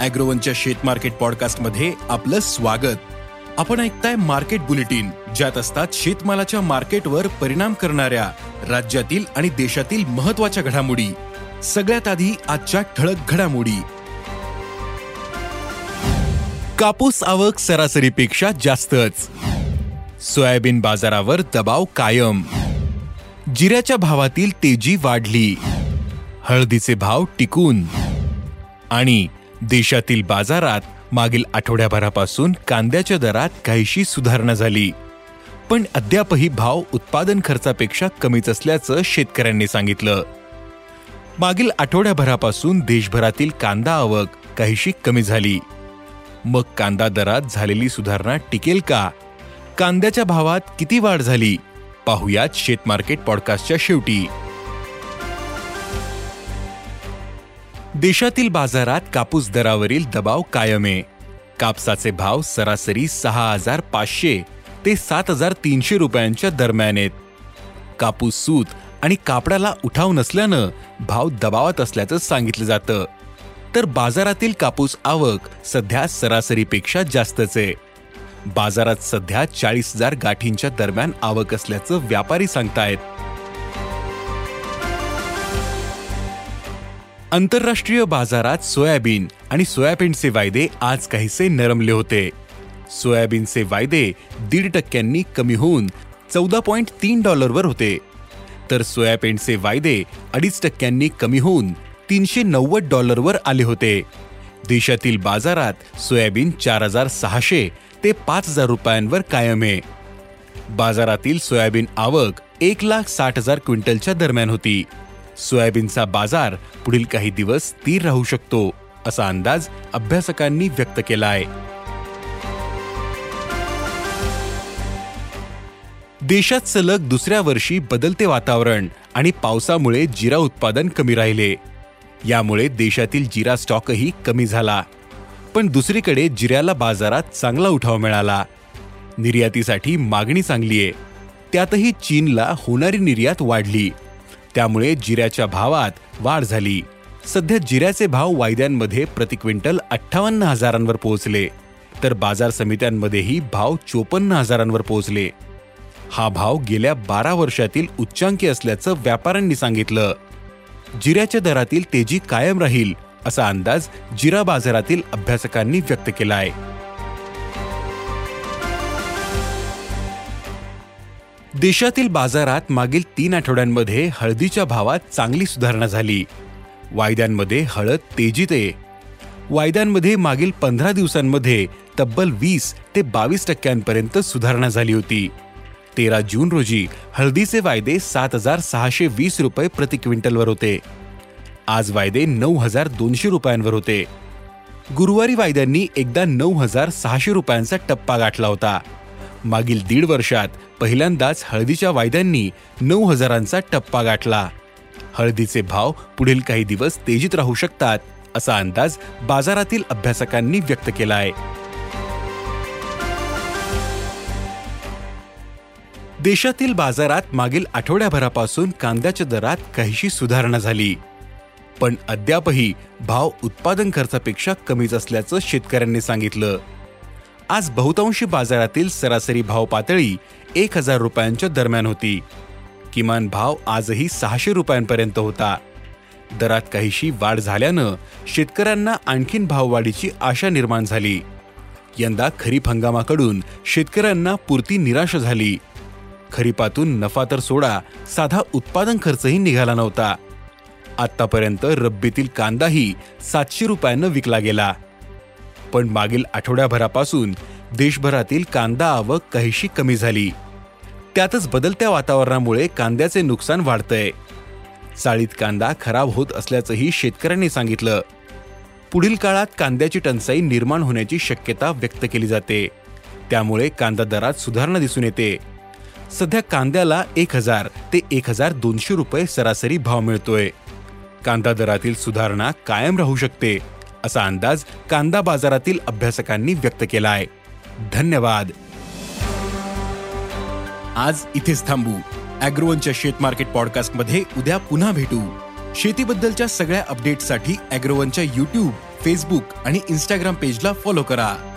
अॅग्रोवनच्या शेत मार्केट पॉडकास्टमध्ये आपलं स्वागत. आपण ऐकताय मार्केट बुलेटिन ज्यात असतात शेतमालाच्या मार्केटवर परिणाम करणाऱ्या राज्यातील आणि देशातील महत्त्वाच्या घडामोडी. सगळ्यात आधी आजच्या ठळक घडामोडी. कापूस आवक सरासरीपेक्षा जास्तच. सोयाबीन बाजारावर दबाव कायम. जिऱ्याच्या भावातील तेजी वाढली. हळदीचे भाव टिकून. आणि देशातील बाजारात मागील आठवड्याभरापासून कांद्याच्या दरात काहीशी सुधारणा झाली. पण अद्यापही भाव उत्पादन खर्चापेक्षा कमीच असल्याचं शेतकऱ्यांनी सांगितलं. मागील आठवड्याभरापासून देशभरातील कांदा आवक काहीशी कमी झाली. मग कांदा दरात झालेली सुधारणा टिकेल का? कांद्याच्या भावात किती वाढ झाली? पाहुयात शेतमार्केट पॉडकास्टच्या शेवटी. देशातील बाजारात कापूस दरावरील दबाव कायम. आहे कापसाचे भाव सरासरी सहा हजार पाचशे ते सात हजार तीनशे रुपयांच्या दरम्यान आहेत. कापूस सूत आणि कापडाला उठाव नसल्यानं भाव दबावात असल्याचं सांगितलं जातं. तर बाजारातील कापूस आवक सध्या सरासरीपेक्षा जास्तच आहे. बाजारात सध्या चाळीस हजार गाठींच्या दरम्यान आवक असल्याचं व्यापारी सांगतायत. आंतरराष्ट्रीय बाजारात सोयाबीन आणि सोयाबीनचे वायदे आज काहीसे नरमले होते. सोयाबीनचे वायदे दीड टक्क्यांनी कमी होऊन चौदा पॉईंट तीन डॉलरवर होते. तर सोयाबीनचे वायदे अडीच टक्क्यांनी कमी होऊन तीनशे नव्वद डॉलरवर आले होते. देशातील बाजारात सोयाबीन चार हजार सहाशे ते पाच हजार रुपयांवर कायम आहे. बाजारातील सोयाबीन आवक एक लाख साठ हजार क्विंटलच्या दरम्यान होती. सोयाबीनचा बाजार पुढील काही दिवस स्थिर राहू शकतो असा अंदाज अभ्यासकांनी व्यक्त केला आहे देशात सलग दुसऱ्या वर्षी बदलते वातावरण आणि पावसामुळे जिरा उत्पादन कमी राहिले. यामुळे देशातील जिरा स्टॉकही कमी झाला. पण दुसरीकडे जिऱ्याला बाजारात चांगला उठाव मिळाला. निर्यातीसाठी मागणी चांगली आहे त्यातही चीनला होणारी निर्यात वाढली. त्यामुळे जिऱ्याच्या भावात वाढ झाली. सध्या जिऱ्याचे भाव वायद्यांमध्ये प्रति क्विंटल अठ्ठावन्न हजारांवर पोहोचले. तर बाजार समित्यांमध्येही भाव चोपन्न हजारांवर पोहोचले. हा भाव गेल्या बारा वर्षातील उच्चांकी असल्याचं व्यापाऱ्यांनी सांगितलं. जिऱ्याच्या दरातील तेजी कायम राहील असा अंदाज जिरा बाजारातील अभ्यासकांनी व्यक्त केला आहे देशातील बाजारात मागील तीन आठवड्यांमध्ये हळदीच्या भावात चांगली सुधारणा झाली. वायद्यांमध्ये हळद तेजीत आहे. वायद्यांमध्ये मागील पंधरा दिवसांमध्ये तब्बल वीस ते बावीस टक्क्यांपर्यंत सुधारणा झाली होती. तेरा जून रोजी हळदीचे वायदे सात हजार सहाशे वीस रुपये प्रति क्विंटलवर होते. आज वायदे नऊ हजार दोनशे रुपयांवर होते. गुरुवारी वायद्यांनी एकदा नऊ हजार सहाशे रुपयांचा टप्पा गाठला होता. मागील दीड वर्षात पहिल्यांदाच हळदीच्या वायद्यांनी नऊ हजारांचा टप्पा गाठला. हळदीचे भाव पुढील काही दिवस तेजीत राहू शकतात असा अंदाज बाजारातील अभ्यासकांनी व्यक्त केला आहे देशातील बाजारात मागील आठवड्याभरापासून कांद्याच्या दरात काहीशी सुधारणा झाली. पण अद्यापही भाव उत्पादन खर्चापेक्षा कमीच असल्याचं शेतकऱ्यांनी सांगितलं. आज बहुतांशी बाजारातील सरासरी भाव पातळी एक हजार रुपयांच्या दरम्यान होती. किमान भाव आजही सहाशे रुपयांपर्यंत होता. दरात काहीशी वाढ झाल्यानं शेतकऱ्यांना आणखीन भाववाढीची आशा निर्माण झाली. यंदा खरीप हंगामाकडून शेतकऱ्यांना पुरती निराशा झाली. खरीपातून नफा तर सोडा साधा उत्पादन खर्चही निघाला नव्हता. आतापर्यंत रब्बीतील कांदाही सातशे रुपयांना विकला गेला. पण मागील आठवड्याभरापासून देशभरातील कांदा आवक काहीशी कमी झाली. त्यातच बदलत्या वातावरणामुळे कांद्याचे नुकसान वाढतंय. चाळीत कांदा खराब होत असल्याचंही शेतकऱ्यांनी सांगितलं. पुढील काळात कांद्याची टंचाई निर्माण होण्याची शक्यता व्यक्त केली जाते. त्यामुळे कांदा दरात सुधारणा दिसून येते. सध्या कांद्याला एक हजार ते एक हजार दोनशे रुपये सरासरी भाव मिळतोय. कांदा दरातील सुधारणा कायम राहू शकते. असा अंदाज कांदा बाजारातील अभ्यासकांनी व्यक्त केला आहे. धन्यवाद. आज इथेच थांबू. अॅग्रोवनच्या शेत मार्केट पॉडकास्टमध्ये उद्या पुन्हा भेटू. शेतीबद्दलच्या सगळ्या अपडेटसाठी अॅग्रोवनच्या युट्यूब फेसबुक आणि इन्स्टाग्राम पेजला फॉलो करा.